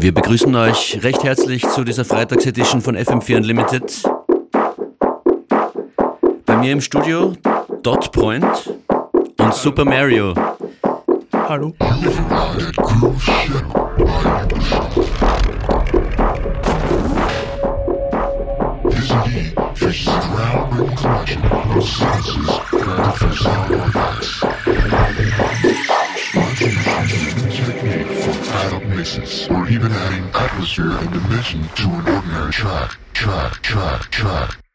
Wir begrüßen euch recht herzlich zu dieser Freitagsedition von FM4 Unlimited. Bei mir im Studio Dot Point und Super Mario. Hallo. Or even adding atmosphere and dimension to an ordinary track, track, track, track.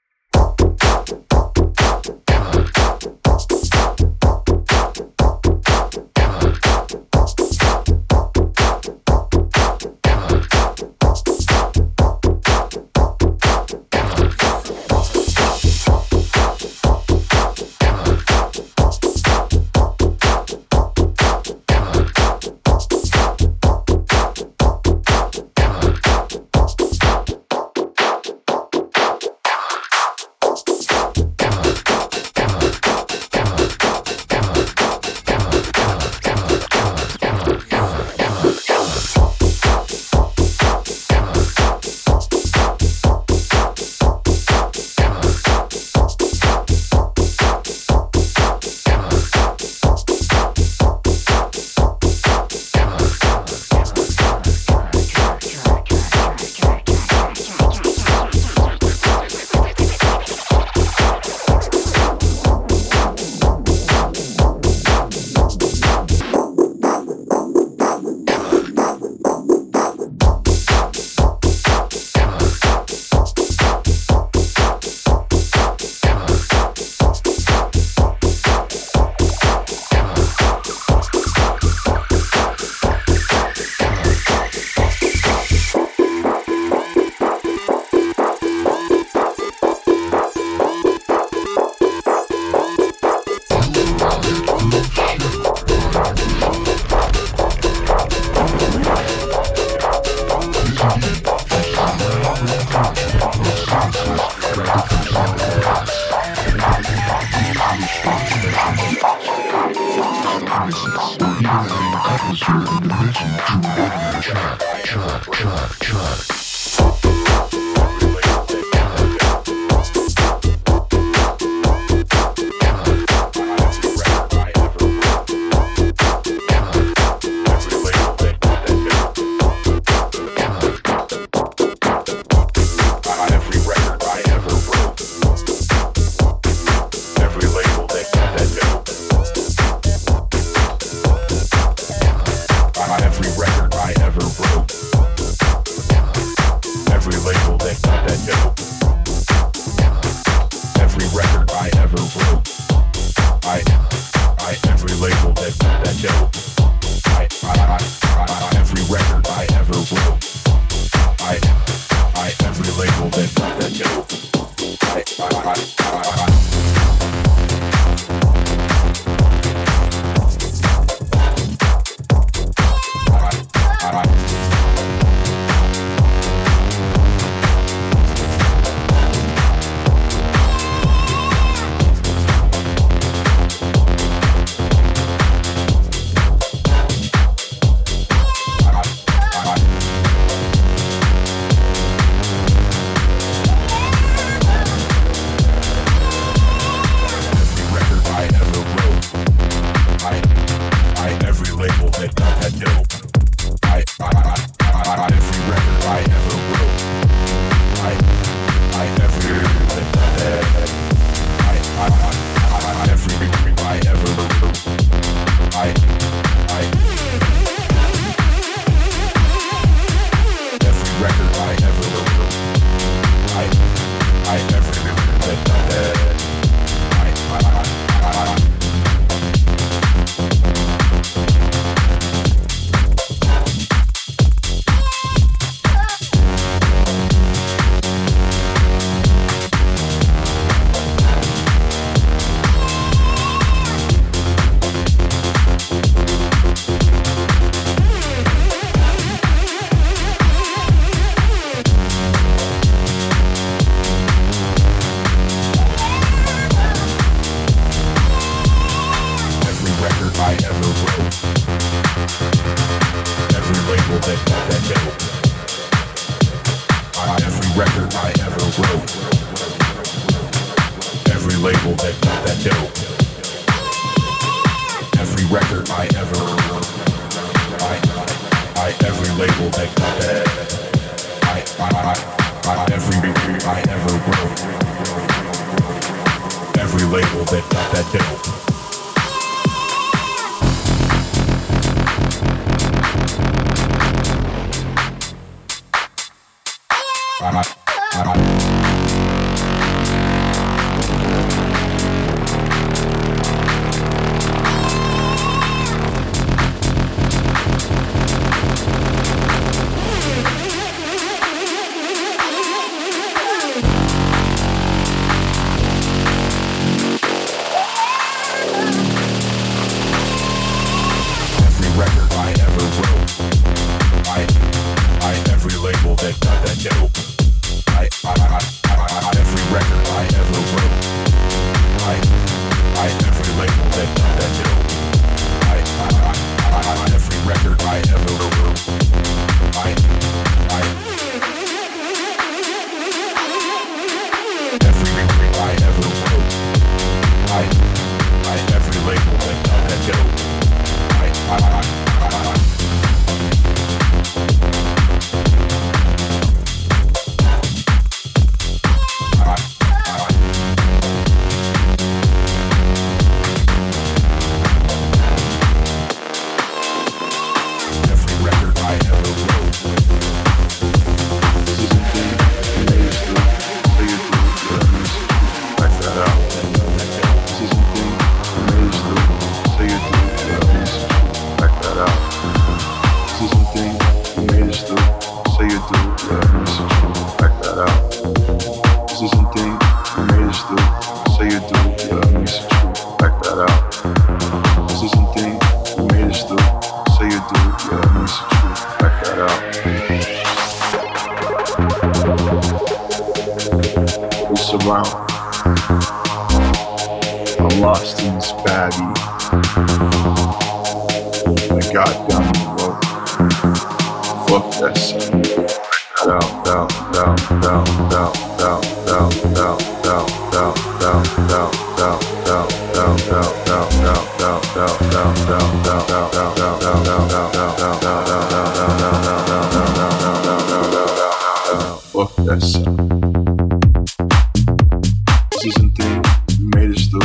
You made it through.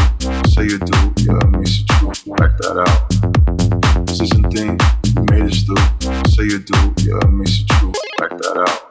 Say you do. Yeah, it it true. Back that out. This isn't thing. You made it through. Say you do. Yeah, it it true. Back that out.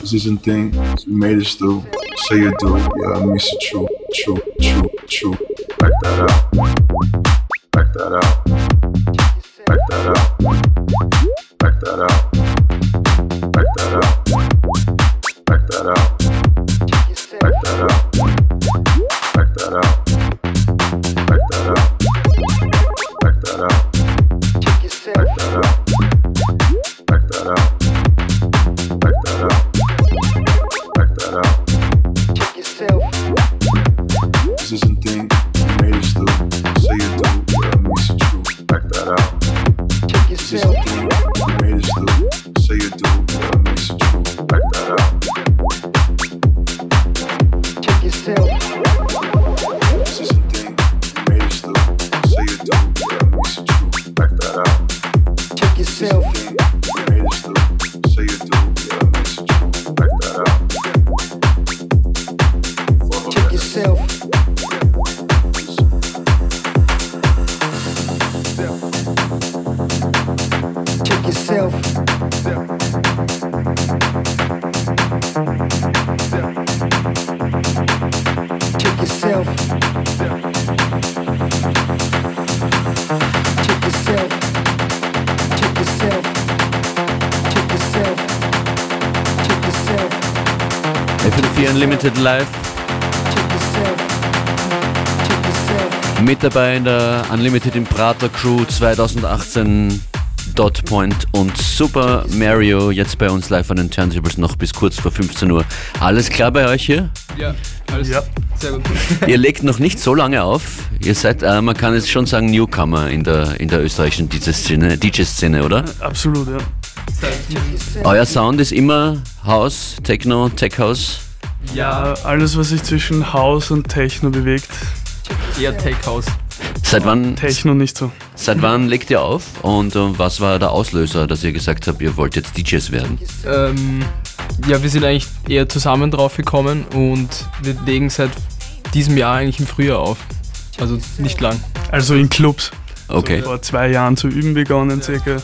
Decision thing made it through. Say you do, yeah, I mean it's true, true, true, true. Back that out. Back that out. FM4 Unlimited Live. Mit dabei in der Unlimited Imperator Crew 2018 Dot Point und Super Mario jetzt bei uns live an den Turntables noch bis kurz vor 15 Uhr. Alles klar bei euch hier? Ja, alles Ja. sehr gut. Ihr legt noch nicht so lange auf. Ihr seid, äh, man kann jetzt schon sagen, Newcomer in der, in der österreichischen DJ-Szene, DJ-Szene, oder? Absolut, ja. Euer Sound ist immer House, Techno, Tech House. Ja, Alles, was sich zwischen House und Techno bewegt. eher Tech House. Seit wann, Techno nicht so. seit wann legt ihr auf und äh, was war der Auslöser, dass ihr gesagt habt, ihr wollt jetzt DJs werden? Ähm, ja, wir sind eigentlich eher zusammen drauf gekommen und wir legen seit diesem Jahr eigentlich im Frühjahr auf. Also nicht lang. Also in Clubs. Okay. Vor zwei Jahren zu üben begonnen, circa.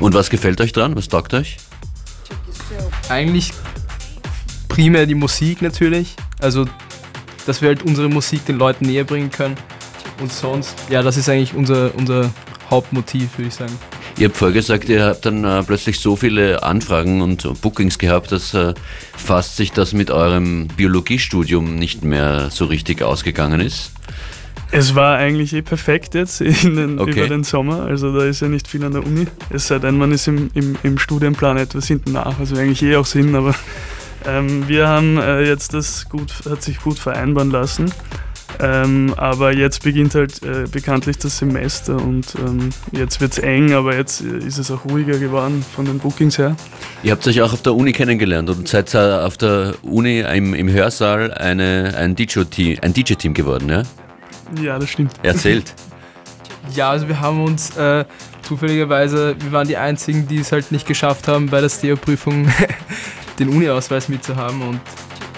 Und was gefällt euch dran? Was taugt euch? Eigentlich primär die Musik natürlich. Also, dass wir halt unsere Musik den Leuten näher bringen können. Und sonst, ja, das ist eigentlich unser, unser Hauptmotiv, würde ich sagen. Ihr habt vorher gesagt, ihr habt dann äh, plötzlich so viele Anfragen und Bookings gehabt, dass äh, fast sich das mit eurem Biologiestudium nicht mehr so richtig ausgegangen ist. Es war eigentlich eh perfekt jetzt in den, Okay. über den Sommer. Also da ist ja nicht viel an der Uni. Es sei denn, man ist im, im, im Studienplan etwas hinten nach. Also eigentlich eh auch Sinn, aber ähm, wir haben äh, jetzt das gut, hat sich gut vereinbaren lassen. Ähm, aber jetzt beginnt halt äh, bekanntlich das Semester und ähm, jetzt wird es eng, aber jetzt äh, ist es auch ruhiger geworden von den Bookings her. Ihr habt euch auch auf der Uni kennengelernt und seid auf der Uni im, im Hörsaal eine, ein DJ-Team DJ geworden, ja? Ja, das stimmt. Erzählt. Ja, also wir haben uns äh, zufälligerweise, wir waren die Einzigen, die es halt nicht geschafft haben, bei der STEO-Prüfung den Uni-Ausweis mitzuhaben und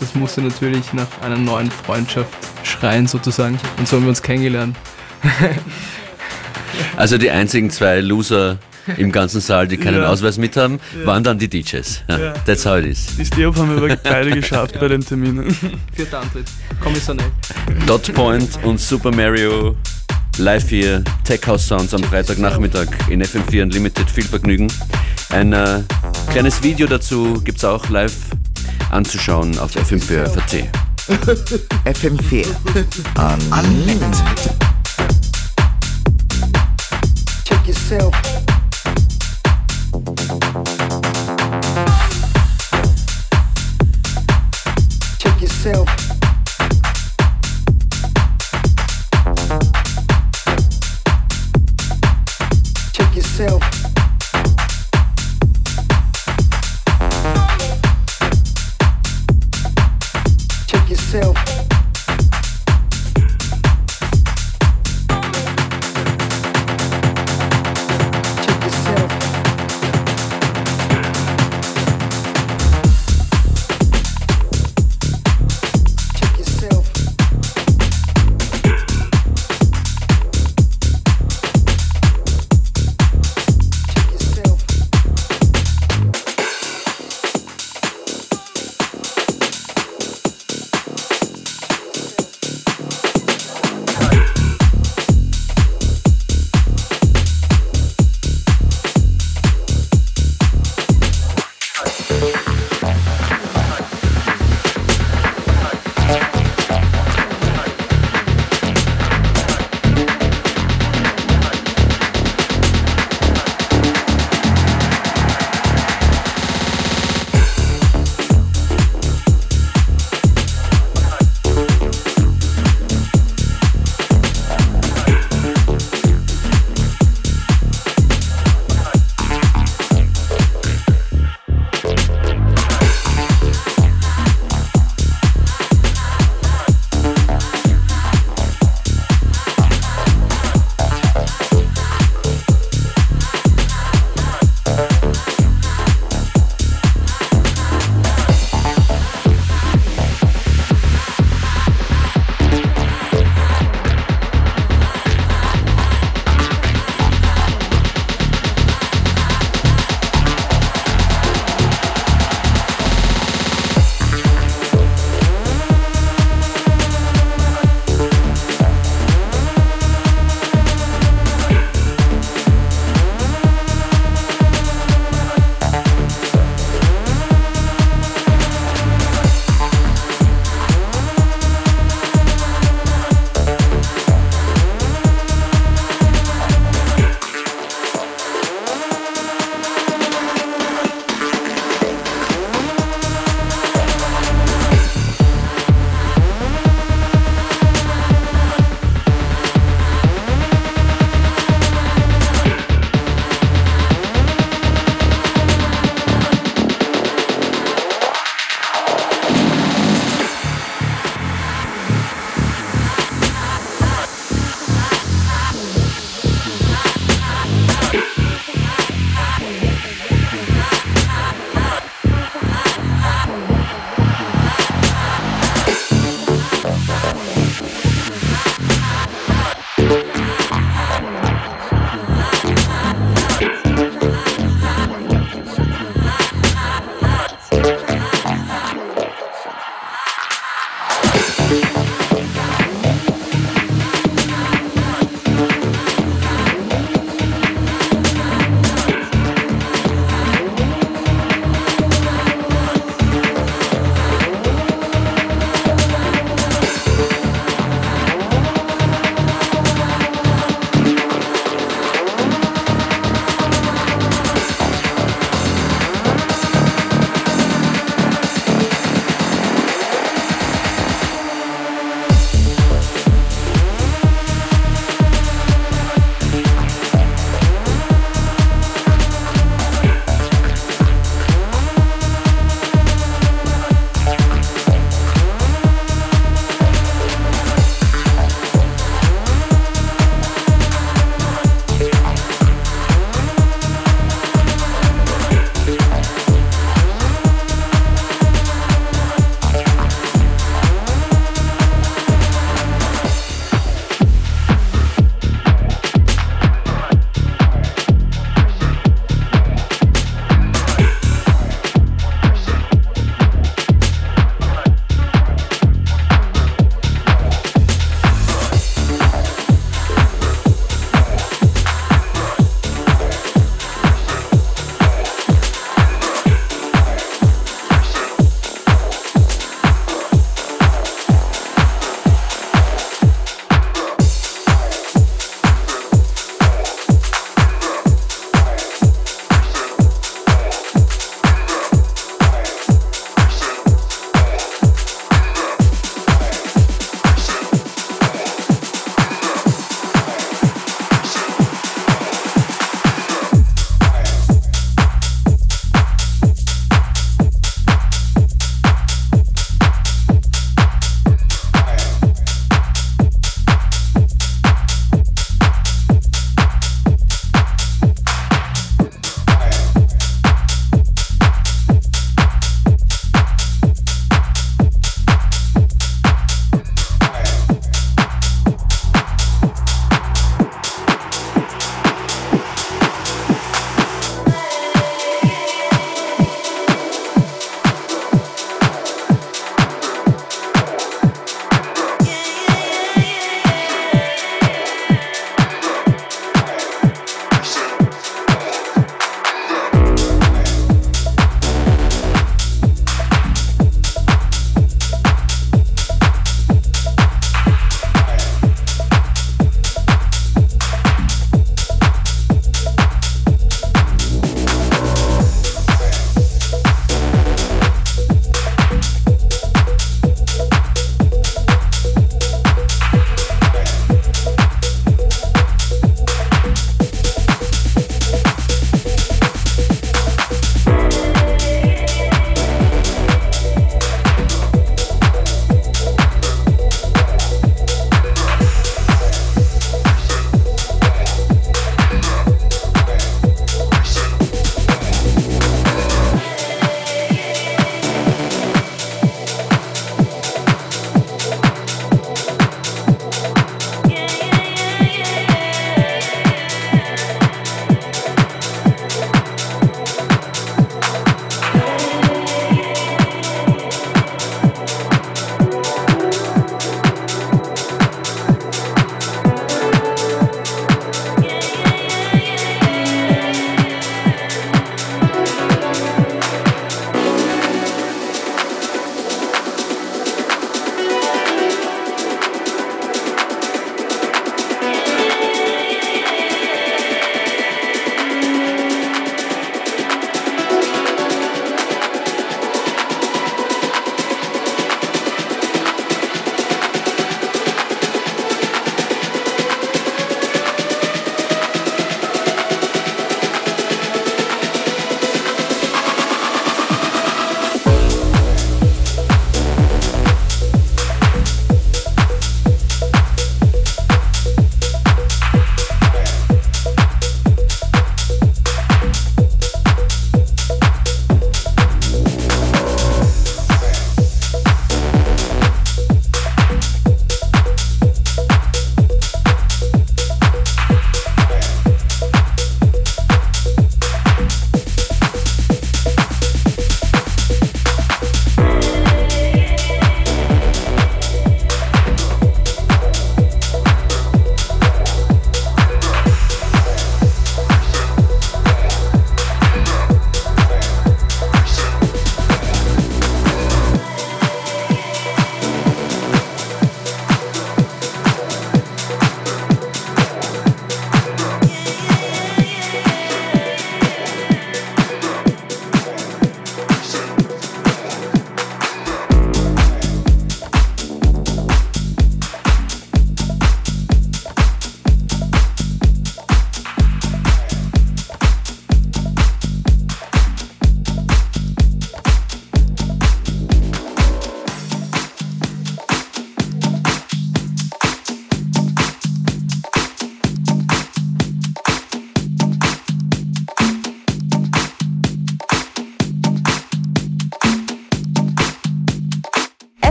das musste natürlich nach einer neuen Freundschaft schreien sozusagen und so haben wir uns kennengelernt. Also die einzigen zwei Loser im ganzen Saal, die keinen Ja. Ausweis mit haben, waren dann die DJs. Ja, Ja. That's how it is. Die Steop haben wir aber beide geschafft bei den Terminen. Vierter Antritt, Kommissar Dot Point und Super Mario live hier, Tech House Sounds am Freitagnachmittag in FM4 Unlimited. Viel Vergnügen. Ein äh, kleines Video dazu gibt es auch live anzuschauen auf FM4 FAT. FM4 Unlimited. Check yourself.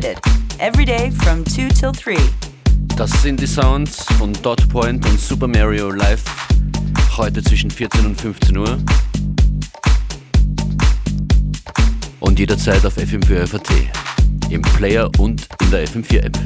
Limited. Every day from 2 till 3. Das sind die Sounds von Dot Point und Super Mario Live. Heute zwischen 14 und 15 Uhr. Und jederzeit auf FM4FAT. Im Player und in der FM4 App.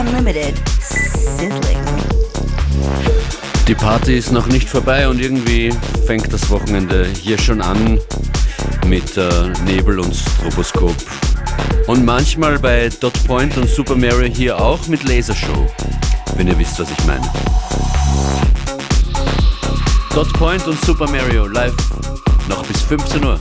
Unlimited. Sizzling. Die Party ist noch nicht vorbei und irgendwie fängt das Wochenende hier schon an mit äh, Nebel und Stroboskop. Und manchmal bei Dot Point und Super Mario hier auch mit Lasershow, wenn ihr wisst, was ich meine. Dot Point und Super Mario live noch bis 15 Uhr.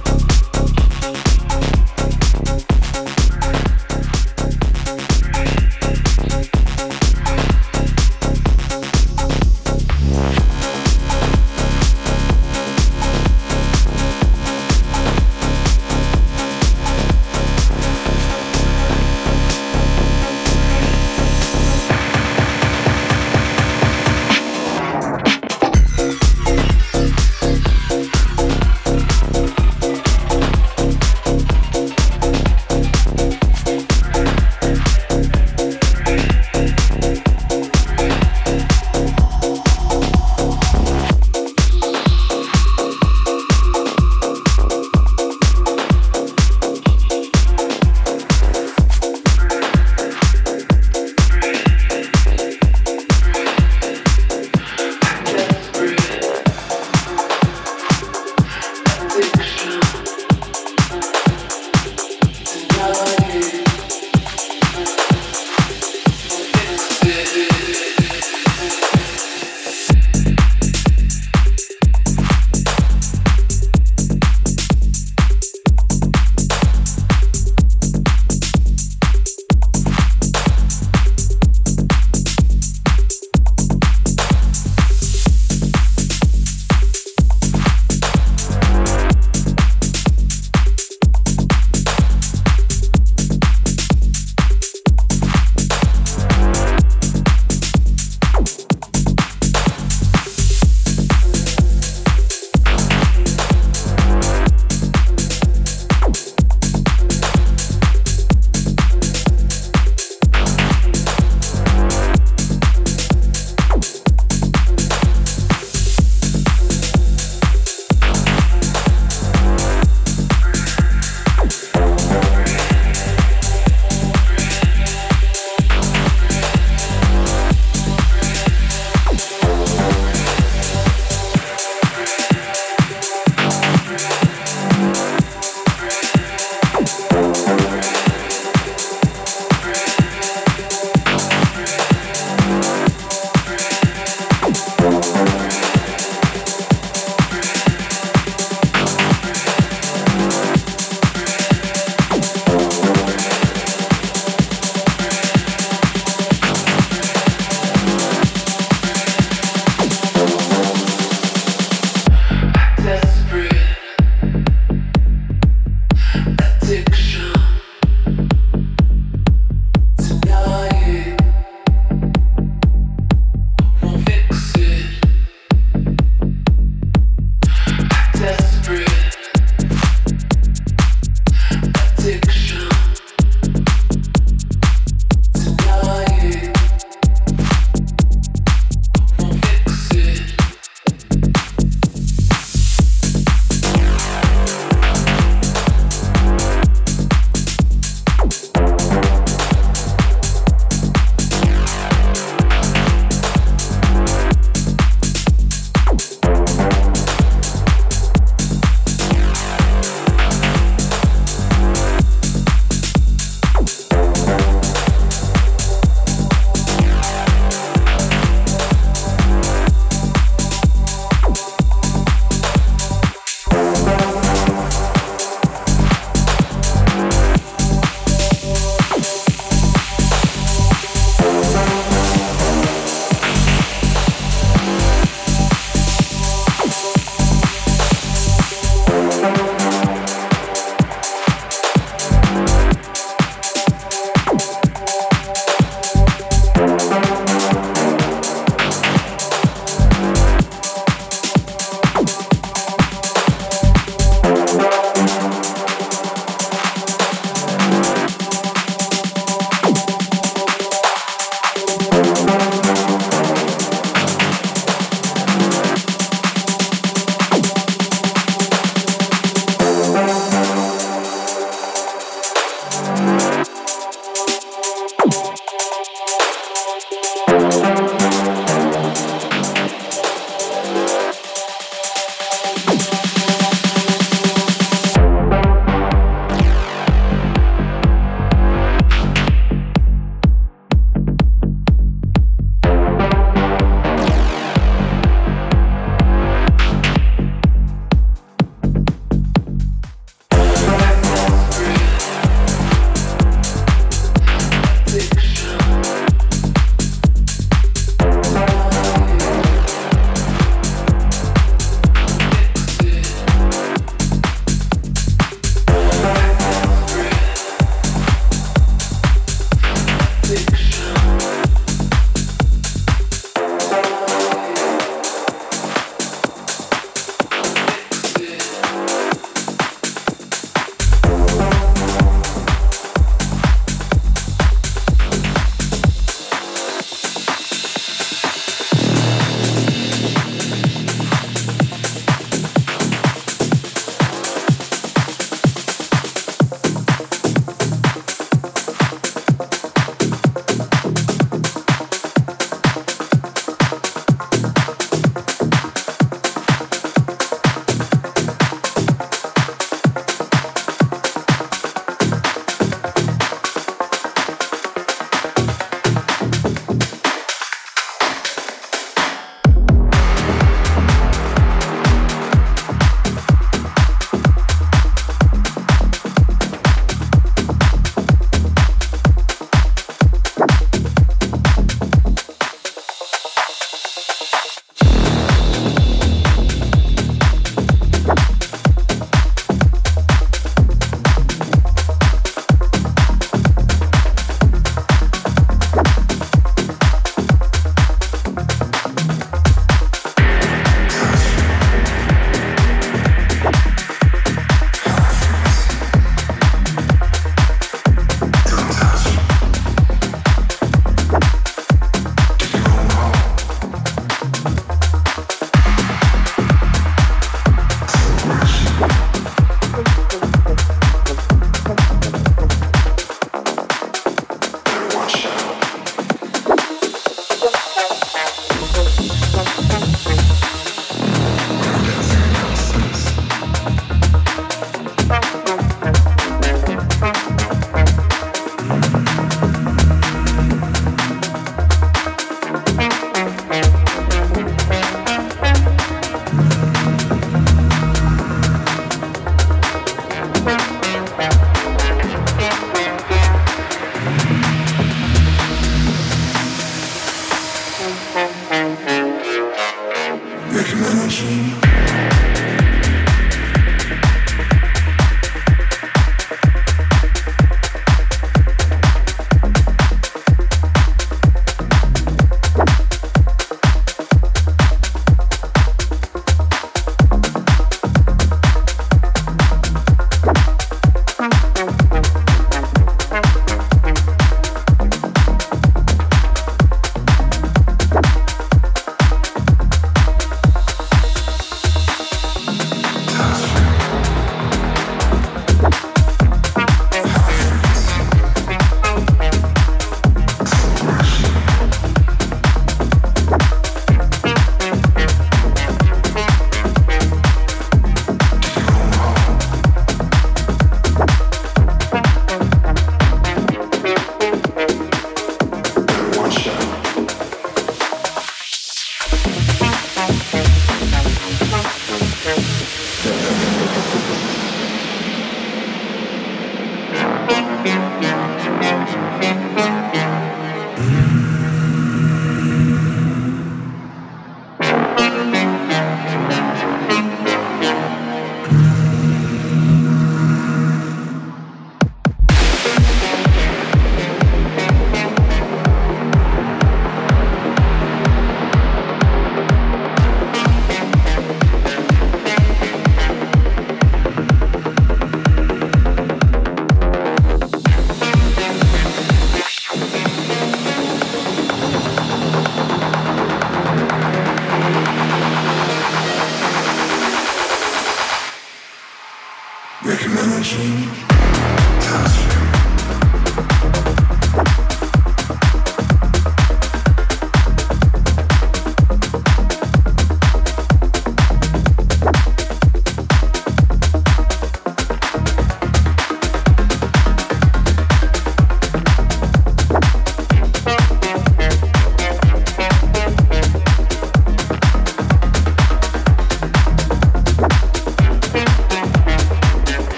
Recommendation.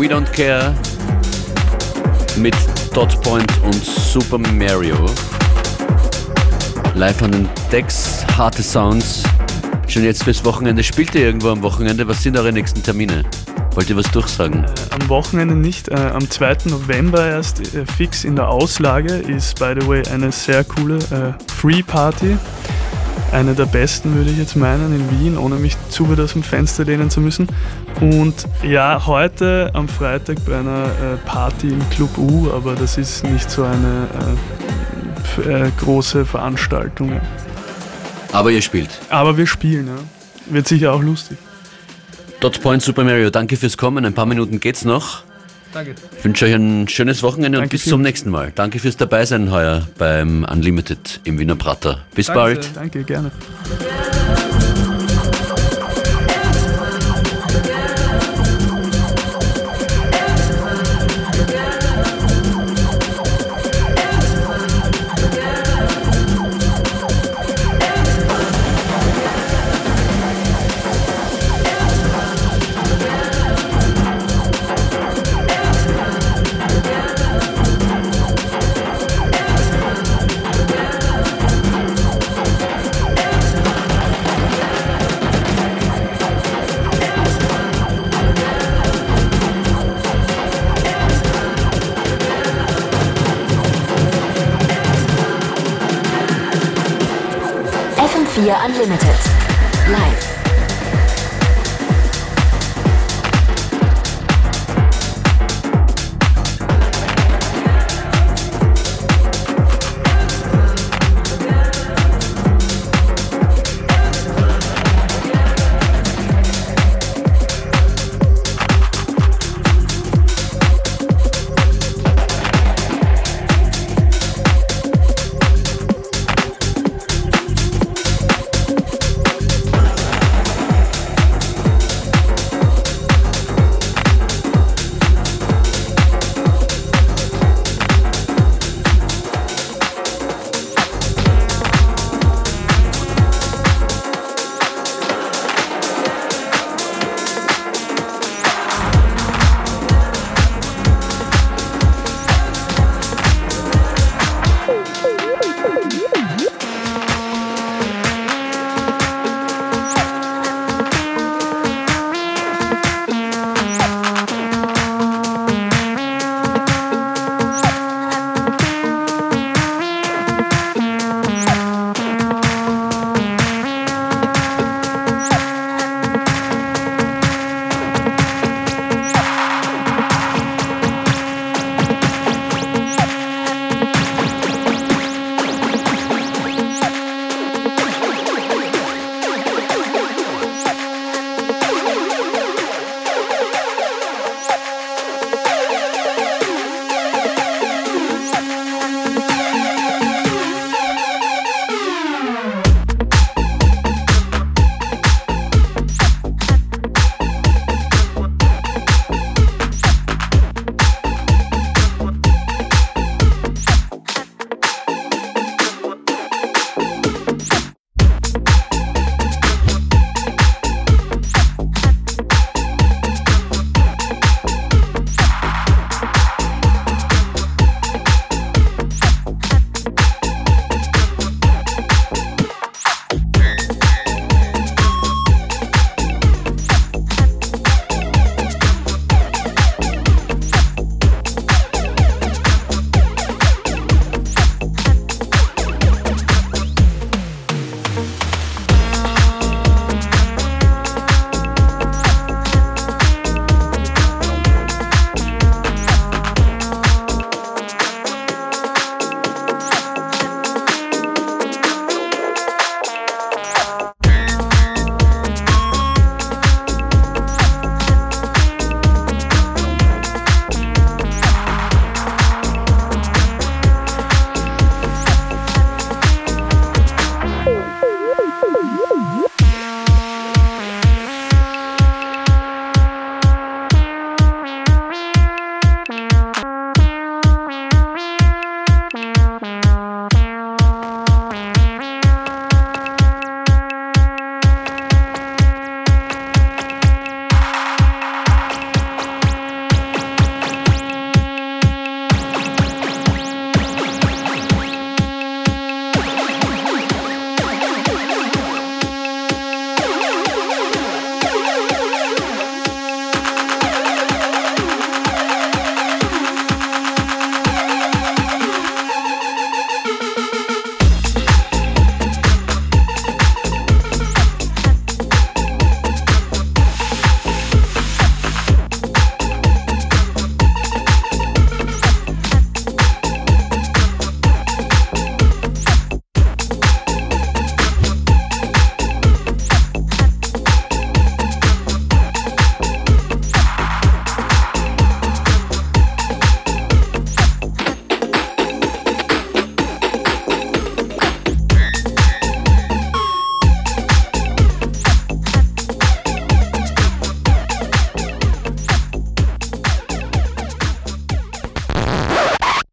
We Don't Care mit Dot Point und Super Mario. Live an den Decks, harte Sounds. Schon jetzt fürs Wochenende. Spielt ihr irgendwo am Wochenende? Was sind eure nächsten Termine? Wollt ihr was durchsagen? Am Wochenende nicht, äh, am 2. November erst äh, fix in der Auslage ist, by the way, eine sehr coole äh, Free Party. Eine der besten, würde ich jetzt meinen, in Wien, ohne mich zu weit aus dem Fenster lehnen zu müssen. Und ja, heute am Freitag bei einer äh, Party im Club U, aber das ist nicht so eine äh, äh, große Veranstaltung. Aber ihr spielt. Aber wir spielen, ja. Wird sicher auch lustig. Dot Point Super Mario, danke fürs Kommen. Ein paar Minuten geht's noch. Danke. Ich wünsche euch ein schönes Wochenende und Danke bis viel. zum nächsten Mal. Danke fürs Dabeisein heuer beim Unlimited im Wiener Prater. Bis Danke bald. Danke, gerne.